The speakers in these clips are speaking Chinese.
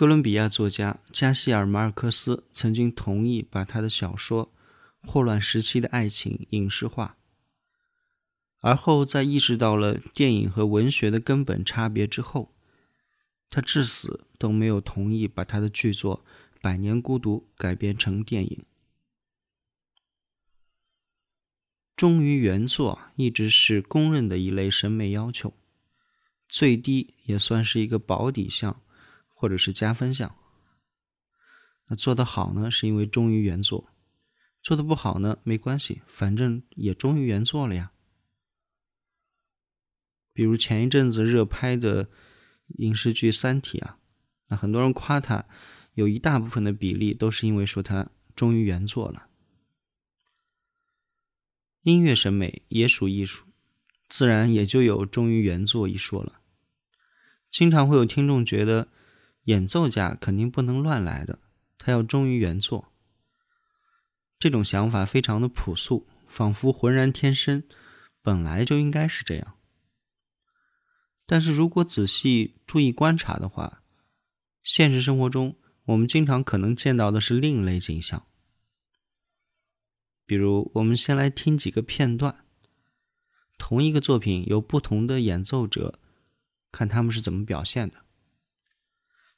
哥伦比亚作家加西尔·马尔克斯曾经同意把他的小说《霍乱时期的爱情》影视化，而后在意识到了电影和文学的根本差别之后，他至死都没有同意把他的剧作《百年孤独》改编成电影。忠于原作一直是公认的一类审美要求，最低也算是一个保底项。或者是加分项。那做得好呢，是因为忠于原作；做的不好呢，没关系，反正也忠于原作了呀。比如前一阵子热拍的影视剧《三体》啊，那很多人夸他，有一大部分的比例都是因为说他忠于原作了。音乐审美也属艺术，自然也就有忠于原作一说了。经常会有听众觉得。演奏家肯定不能乱来的，他要忠于原作。这种想法非常的朴素，仿佛浑然天生，本来就应该是这样。但是如果仔细注意观察的话，现实生活中我们经常可能见到的是另类景象。比如，我们先来听几个片段，同一个作品由不同的演奏者，看他们是怎么表现的。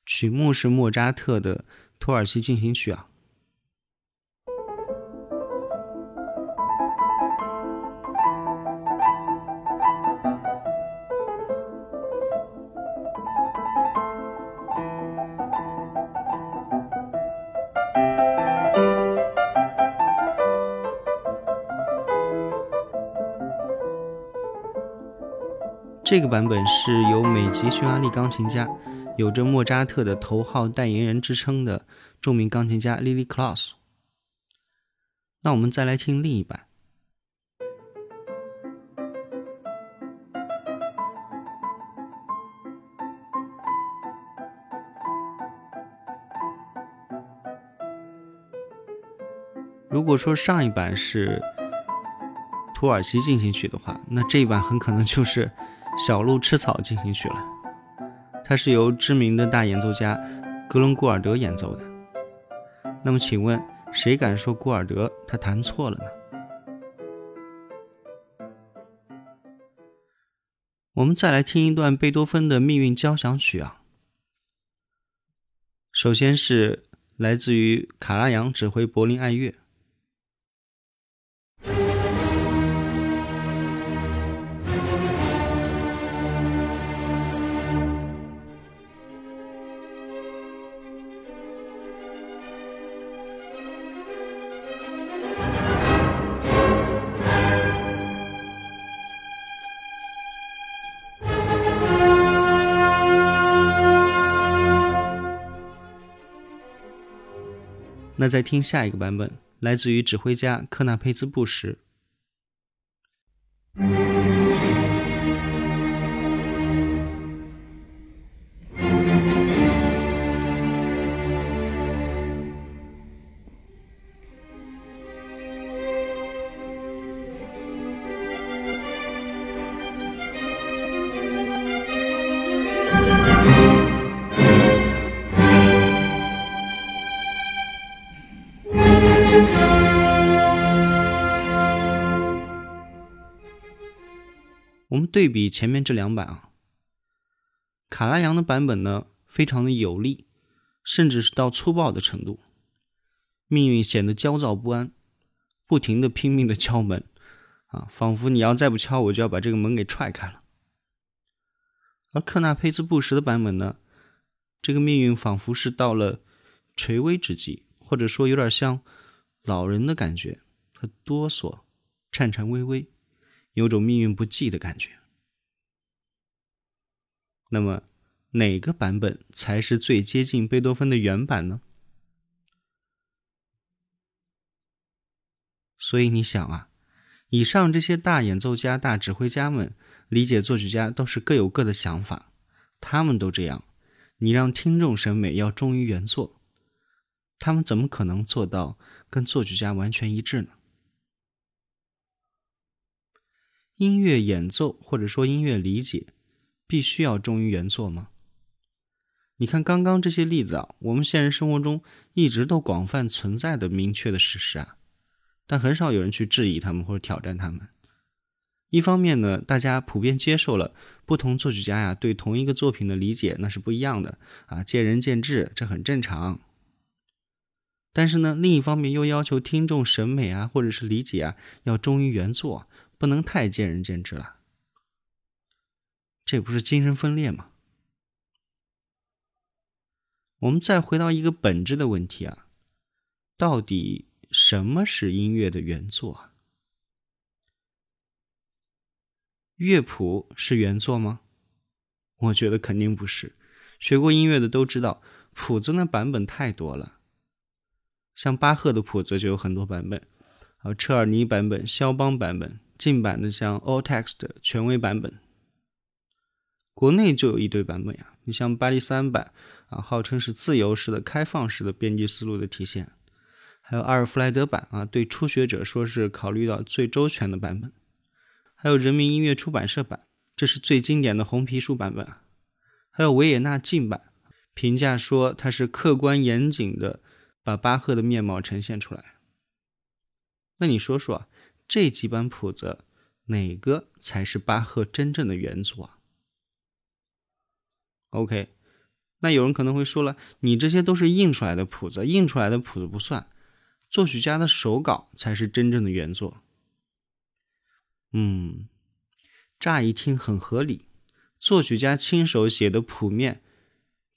曲目是莫扎特的《土耳其进行曲》啊。这个版本是由美籍匈牙利钢琴家。有着莫扎特的头号代言人之称的著名钢琴家 Lily Claus，。那我们再来听另一版。如果说上一版是土耳其进行曲的话，那这一版很可能就是小鹿吃草进行曲了。它是由知名的大演奏家格伦古尔德演奏的。那么，请问谁敢说古尔德他弹错了呢？我们再来听一段贝多芬的命运交响曲啊。首先是来自于卡拉扬指挥柏林爱乐。那再听下一个版本，来自于指挥家科纳佩兹布什。对比前面这两版啊，卡拉扬的版本呢，非常的有力，甚至是到粗暴的程度。命运显得焦躁不安，不停的拼命的敲门，啊，仿佛你要再不敲，我就要把这个门给踹开了。而克纳佩兹布什的版本呢，这个命运仿佛是到了垂危之际，或者说有点像老人的感觉，他哆嗦，颤颤巍巍。有种命运不济的感觉。那么，哪个版本才是最接近贝多芬的原版呢？所以你想啊，以上这些大演奏家、大指挥家们理解作曲家都是各有各的想法，他们都这样，你让听众审美要忠于原作，他们怎么可能做到跟作曲家完全一致呢？音乐演奏或者说音乐理解，必须要忠于原作吗？你看刚刚这些例子啊，我们现实生活中一直都广泛存在的明确的事实啊，但很少有人去质疑他们或者挑战他们。一方面呢，大家普遍接受了不同作曲家呀对同一个作品的理解那是不一样的啊，见仁见智，这很正常。但是呢，另一方面又要求听众审美啊或者是理解啊要忠于原作，不能太见仁见智了，这不是精神分裂吗？我们再回到一个本质的问题啊，到底什么是音乐的原作？乐谱是原作吗？我觉得肯定不是。学过音乐的都知道，谱子的版本太多了。像巴赫的谱子就有很多版本，还有车尔尼版本、肖邦版本，近版的像 All Text 权威版本。国内就有一堆版本呀，你像巴黎三版。啊，号称是自由式的、开放式的编辑思路的体现，还有阿尔弗莱德版啊，对初学者说是考虑到最周全的版本，还有人民音乐出版社版，这是最经典的红皮书版本，还有维也纳禁版，评价说它是客观严谨的把巴赫的面貌呈现出来。那你说说这几版谱子哪个才是巴赫真正的原作啊？OK。那有人可能会说了，你这些都是印出来的谱子，印出来的谱子不算，作曲家的手稿才是真正的原作。嗯，乍一听很合理，作曲家亲手写的谱面，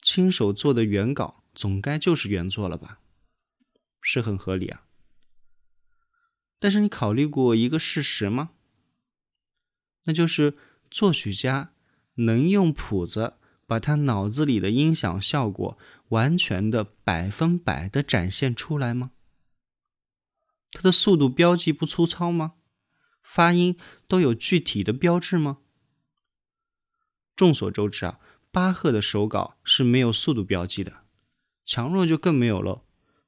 亲手做的原稿，总该就是原作了吧？是很合理啊。但是你考虑过一个事实吗？那就是作曲家能用谱子。把他脑子里的音响效果完全的百分百的展现出来吗？他的速度标记不粗糙吗？发音都有具体的标志吗？众所周知啊，巴赫的手稿是没有速度标记的，强弱就更没有了。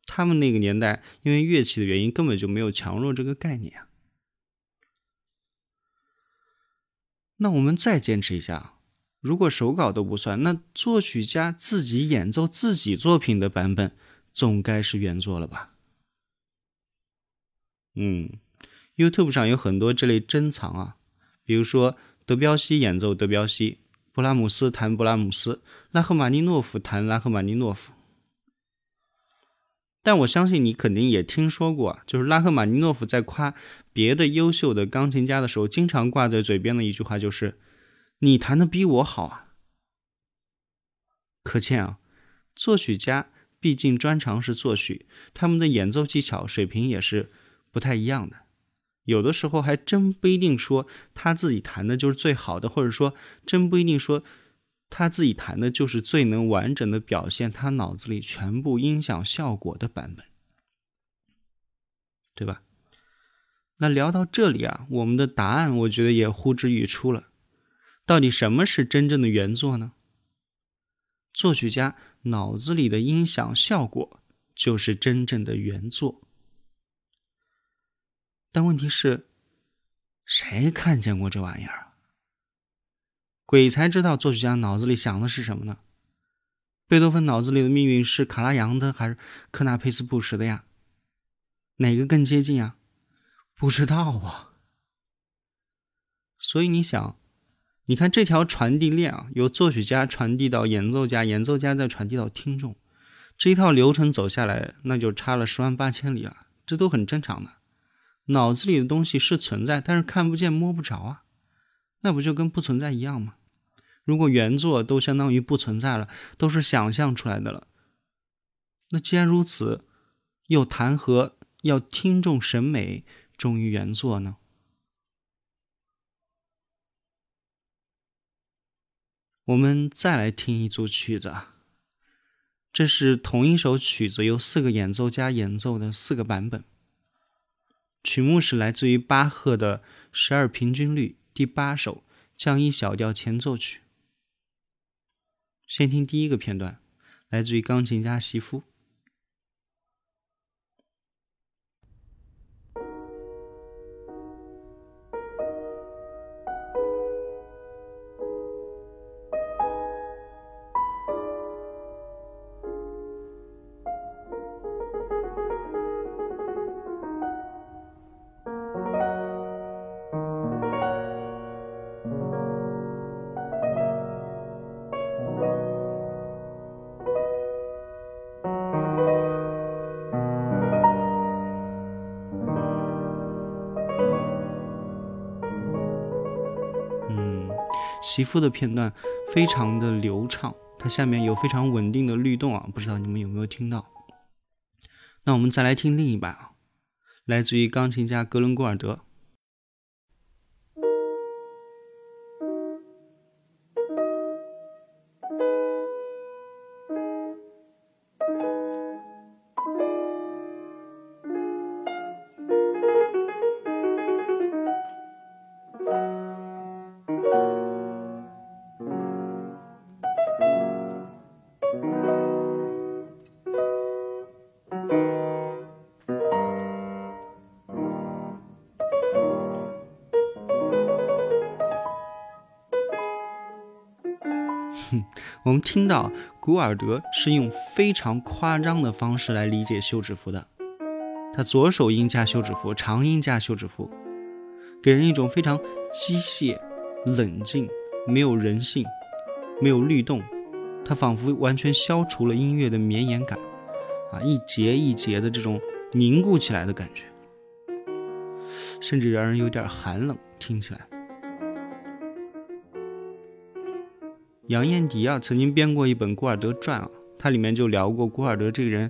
他们那个年代因为乐器的原因，根本就没有强弱这个概念啊。那我们再坚持一下。如果手稿都不算，那作曲家自己演奏自己作品的版本，总该是原作了吧？嗯，YouTube 上有很多这类珍藏啊，比如说德彪西演奏德彪西，布拉姆斯弹布拉姆斯，拉赫玛尼诺夫弹拉赫玛尼诺夫。但我相信你肯定也听说过啊，就是拉赫玛尼诺夫在夸别的优秀的钢琴家的时候，经常挂在嘴边的一句话就是。你弹的比我好啊！可见啊，作曲家毕竟专长是作曲，他们的演奏技巧水平也是不太一样的。有的时候还真不一定说他自己弹的就是最好的，或者说真不一定说他自己弹的就是最能完整的表现他脑子里全部音响效果的版本，对吧？那聊到这里啊，我们的答案我觉得也呼之欲出了。到底什么是真正的原作呢？作曲家脑子里的音响效果就是真正的原作。但问题是，谁看见过这玩意儿？鬼才知道作曲家脑子里想的是什么呢？贝多芬脑子里的命运是卡拉扬的还是科纳佩斯布什的呀？哪个更接近啊？不知道啊。所以你想。你看这条传递链啊，由作曲家传递到演奏家，演奏家再传递到听众，这一套流程走下来，那就差了十万八千里了。这都很正常的。脑子里的东西是存在，但是看不见摸不着啊，那不就跟不存在一样吗？如果原作都相当于不存在了，都是想象出来的了，那既然如此，又谈何要听众审美忠于原作呢？我们再来听一组曲子啊，这是同一首曲子由四个演奏家演奏的四个版本。曲目是来自于巴赫的十二平均律第八首降一小调前奏曲。先听第一个片段，来自于钢琴家席夫。媳妇的片段非常的流畅，它下面有非常稳定的律动啊，不知道你们有没有听到？那我们再来听另一版啊，来自于钢琴家格伦古尔德。我们听到古尔德是用非常夸张的方式来理解休止符的，他左手音加休止符，长音加休止符，给人一种非常机械、冷静、没有人性、没有律动，他仿佛完全消除了音乐的绵延感，啊，一节一节的这种凝固起来的感觉，甚至让人有点寒冷，听起来。杨燕迪啊，曾经编过一本《古尔德传》啊，它里面就聊过古尔德这个人，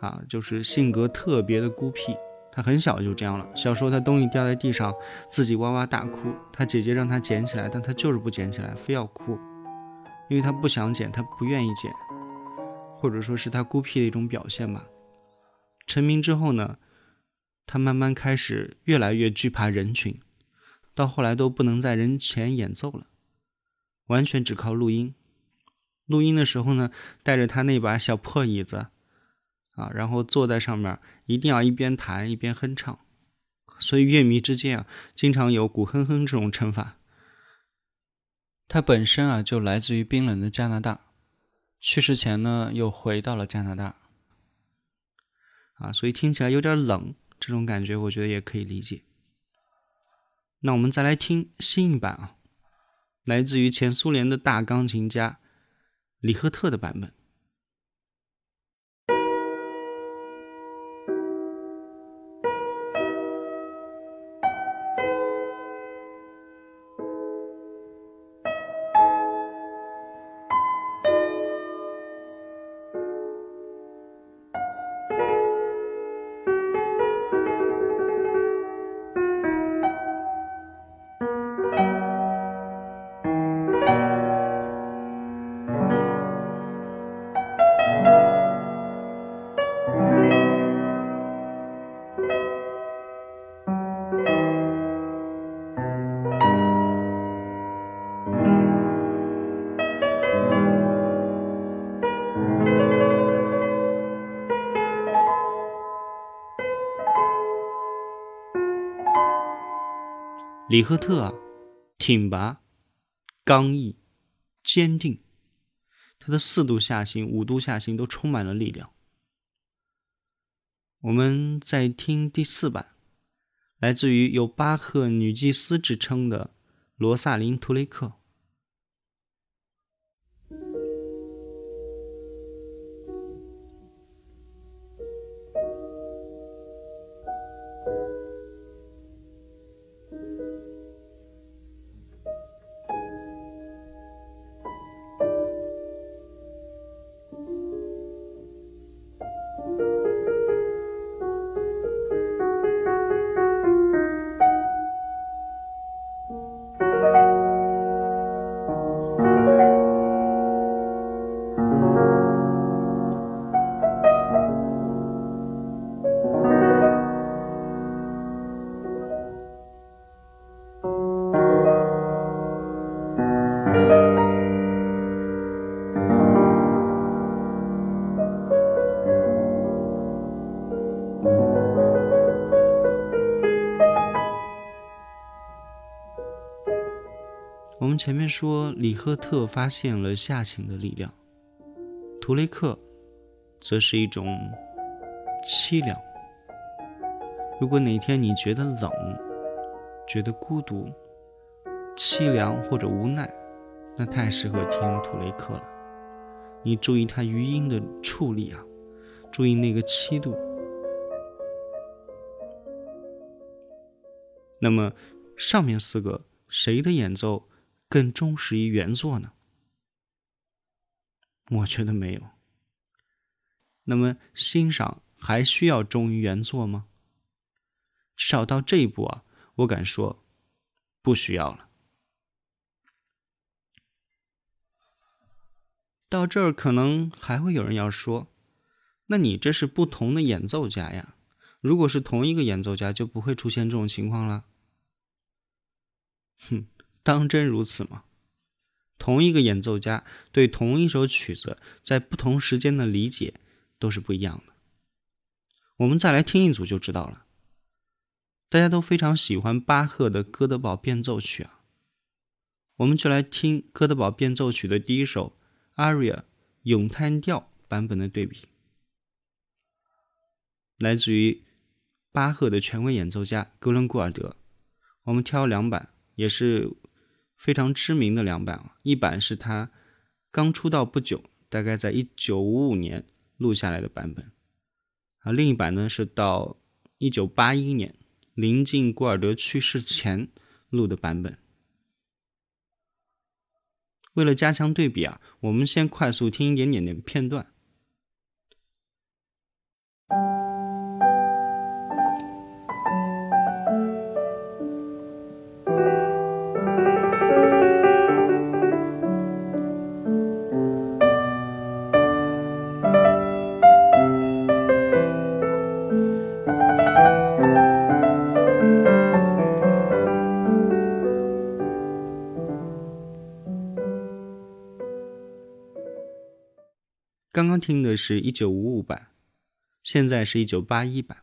啊，就是性格特别的孤僻。他很小就这样了，小时候他东西掉在地上，自己哇哇大哭，他姐姐让他捡起来，但他就是不捡起来，非要哭，因为他不想捡，他不愿意捡，或者说是他孤僻的一种表现吧。成名之后呢，他慢慢开始越来越惧怕人群，到后来都不能在人前演奏了。完全只靠录音，录音的时候呢，带着他那把小破椅子，啊，然后坐在上面，一定要一边弹一边哼唱，所以乐迷之间啊，经常有“古哼哼”这种称法。他本身啊，就来自于冰冷的加拿大，去世前呢，又回到了加拿大，啊，所以听起来有点冷，这种感觉我觉得也可以理解。那我们再来听新一版啊。来自于前苏联的大钢琴家李赫特的版本。李赫特啊，挺拔、刚毅、坚定，他的四度下行、五度下行都充满了力量。我们再听第四版，来自于有巴赫女祭司之称的罗萨琳·图雷克。前面说李赫特发现了下情的力量，图雷克则是一种凄凉。如果哪天你觉得冷，觉得孤独、凄凉或者无奈，那太适合听图雷克了。你注意他余音的处理啊，注意那个七度。那么上面四个谁的演奏更忠实于原作呢？我觉得没有。那么欣赏还需要忠于原作吗？至少到这一步啊。我敢说，不需要了。到这儿，可能还会有人要说：“那你这是不同的演奏家呀？如果是同一个演奏家，就不会出现这种情况了。”哼，当真如此吗？同一个演奏家对同一首曲子，在不同时间的理解都是不一样的。我们再来听一组就知道了。大家都非常喜欢巴赫的《哥德堡变奏曲》啊，我们就来听《哥德堡变奏曲》的第一首 Aria 咏叹调版本的对比，来自于巴赫的权威演奏家格伦古尔德。我们挑两版，也是非常知名的两版啊，一版是他刚出道不久，大概在一九五五年录下来的版本，啊，另一版呢是到一九八一年。临近古尔德去世前录的版本。为了加强对比啊，我们先快速听一点点的片段。刚刚听的是一九五五版，现在是一九八一版。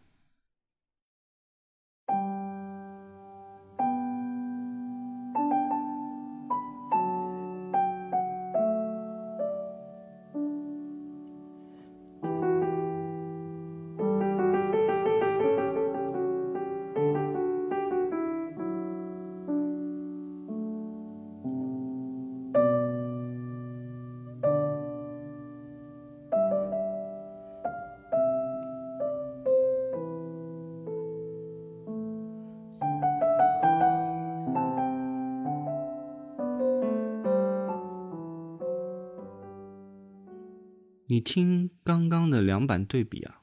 两版对比啊，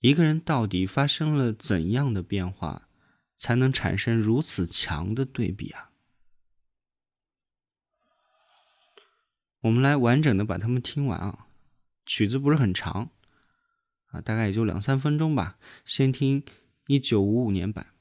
一个人到底发生了怎样的变化，才能产生如此强的对比啊？我们来完整的把它们听完啊，曲子不是很长啊，大概也就两三分钟吧。先听一九五五年版。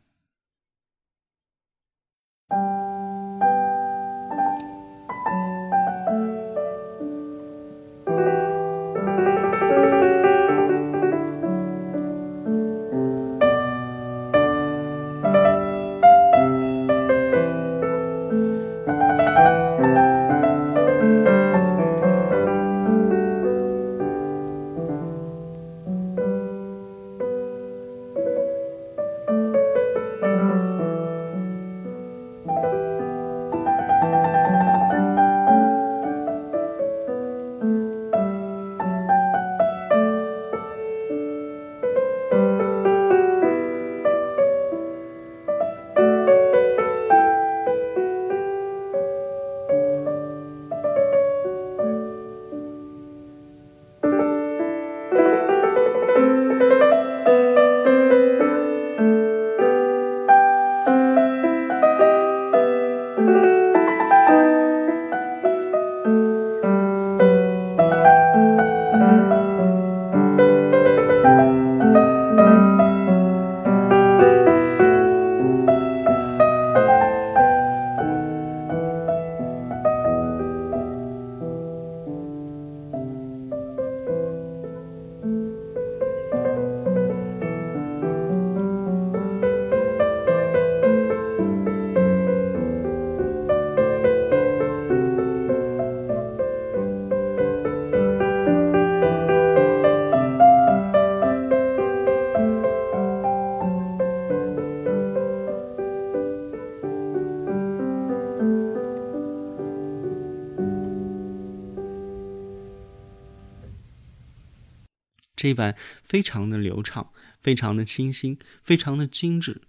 这一版非常的流畅，非常的清新，非常的精致。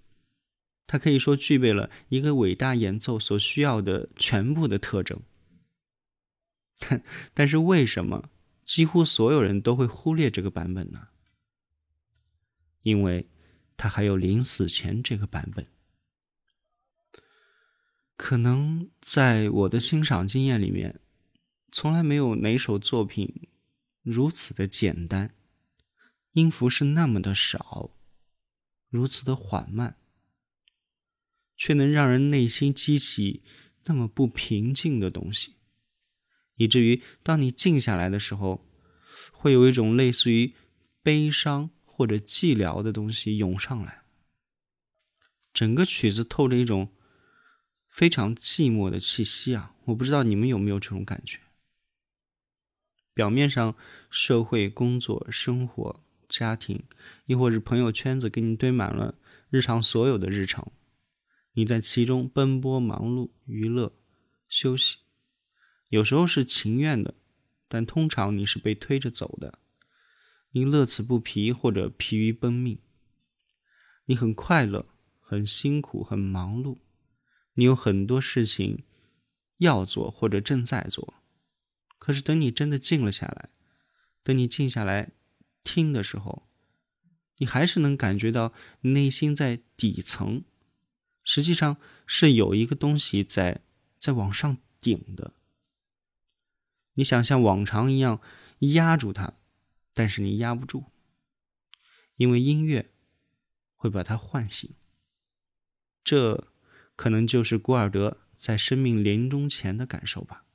它可以说具备了一个伟大演奏所需要的全部的特征。但但是为什么几乎所有人都会忽略这个版本呢？因为他还有临死前这个版本。可能在我的欣赏经验里面，从来没有哪首作品如此的简单，音符是那么的少，如此的缓慢。却能让人内心激起那么不平静的东西，以至于当你静下来的时候，会有一种类似于悲伤或者寂寥的东西涌上来。整个曲子透着一种非常寂寞的气息啊！我不知道你们有没有这种感觉。表面上，社会、工作、生活、家庭，亦或是朋友圈子，给你堆满了日常所有的日常。你在其中奔波忙碌、娱乐、休息，有时候是情愿的，但通常你是被推着走的。你乐此不疲，或者疲于奔命。你很快乐，很辛苦，很忙碌。你有很多事情要做，或者正在做。可是等你真的静了下来，等你静下来听的时候，你还是能感觉到内心在底层。实际上是有一个东西在在往上顶的，你想像往常一样压住它，但是你压不住，因为音乐会把它唤醒。这可能就是古尔德在生命临终前的感受吧。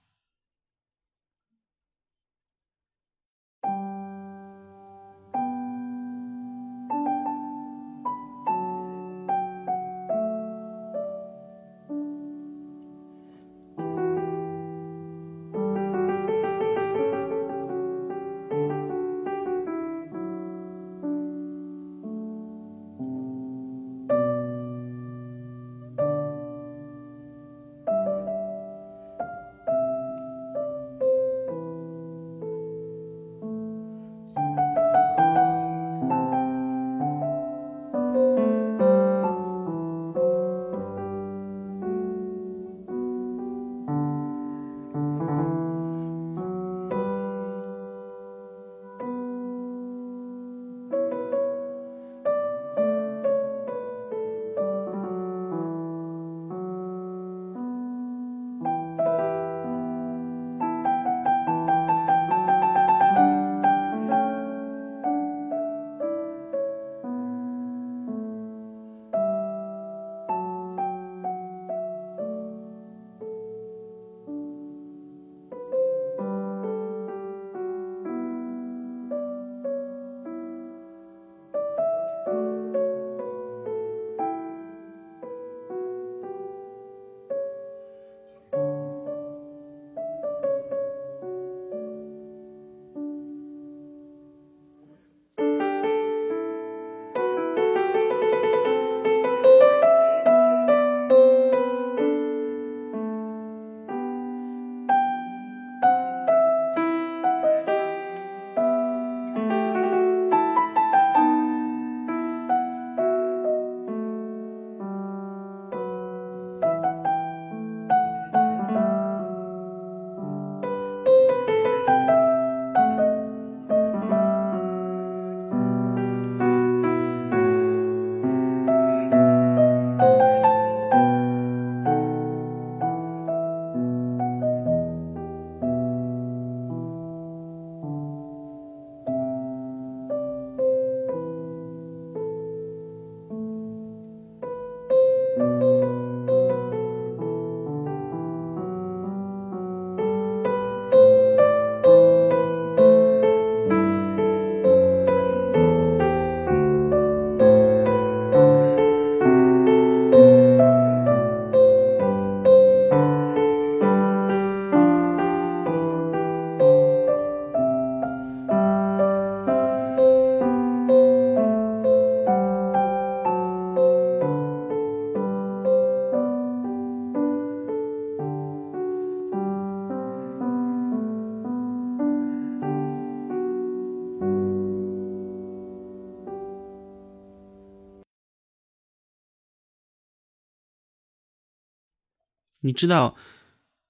你知道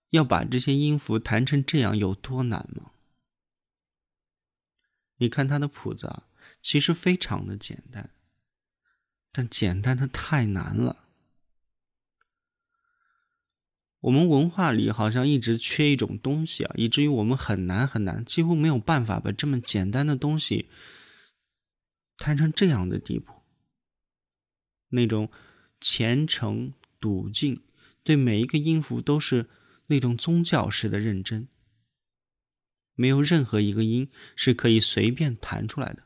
要把这些音符弹成这样有多难吗？你看他的谱子啊，其实非常的简单，但简单的太难了。我们文化里好像一直缺一种东西啊，以至于我们很难很难，几乎没有办法把这么简单的东西弹成这样的地步。那种虔诚笃敬，对每一个音符都是那种宗教式的认真。没有任何一个音是可以随便弹出来的，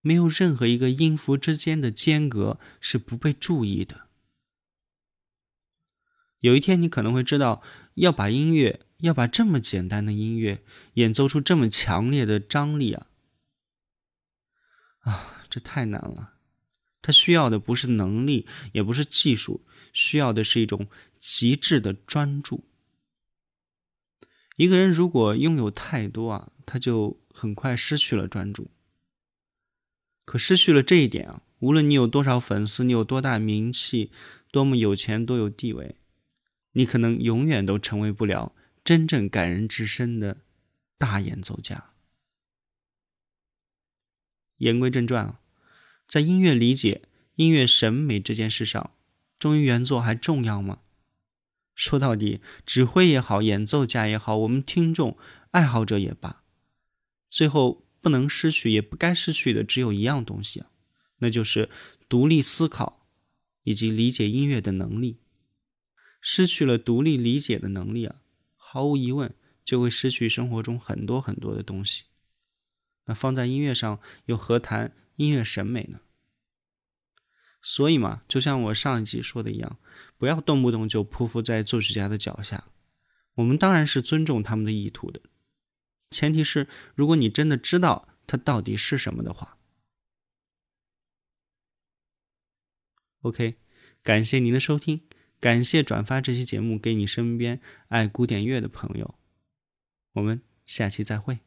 没有任何一个音符之间的间隔是不被注意的。有一天，你可能会知道，要把音乐，要把这么简单的音乐演奏出这么强烈的张力啊，啊，这太难了。它需要的不是能力，也不是技术，需要的是一种极致的专注。一个人如果拥有太多啊，他就很快失去了专注。可失去了这一点啊，无论你有多少粉丝，你有多大名气，多么有钱，多有地位。你可能永远都成为不了真正感人至深的大演奏家。言归正传啊，在音乐理解、音乐审美这件事上，忠于原作还重要吗？说到底，指挥也好，演奏家也好，我们听众、爱好者也罢，最后不能失去、也不该失去的只有一样东西啊，那就是独立思考以及理解音乐的能力。失去了独立理解的能力啊，毫无疑问就会失去生活中很多很多的东西。那放在音乐上又何谈音乐审美呢？所以嘛，就像我上一集说的一样，不要动不动就匍匐在作曲家的脚下。我们当然是尊重他们的意图的，前提是如果你真的知道它到底是什么的话。OK，感谢您的收听。感谢转发这期节目给你身边爱古典乐的朋友，我们下期再会。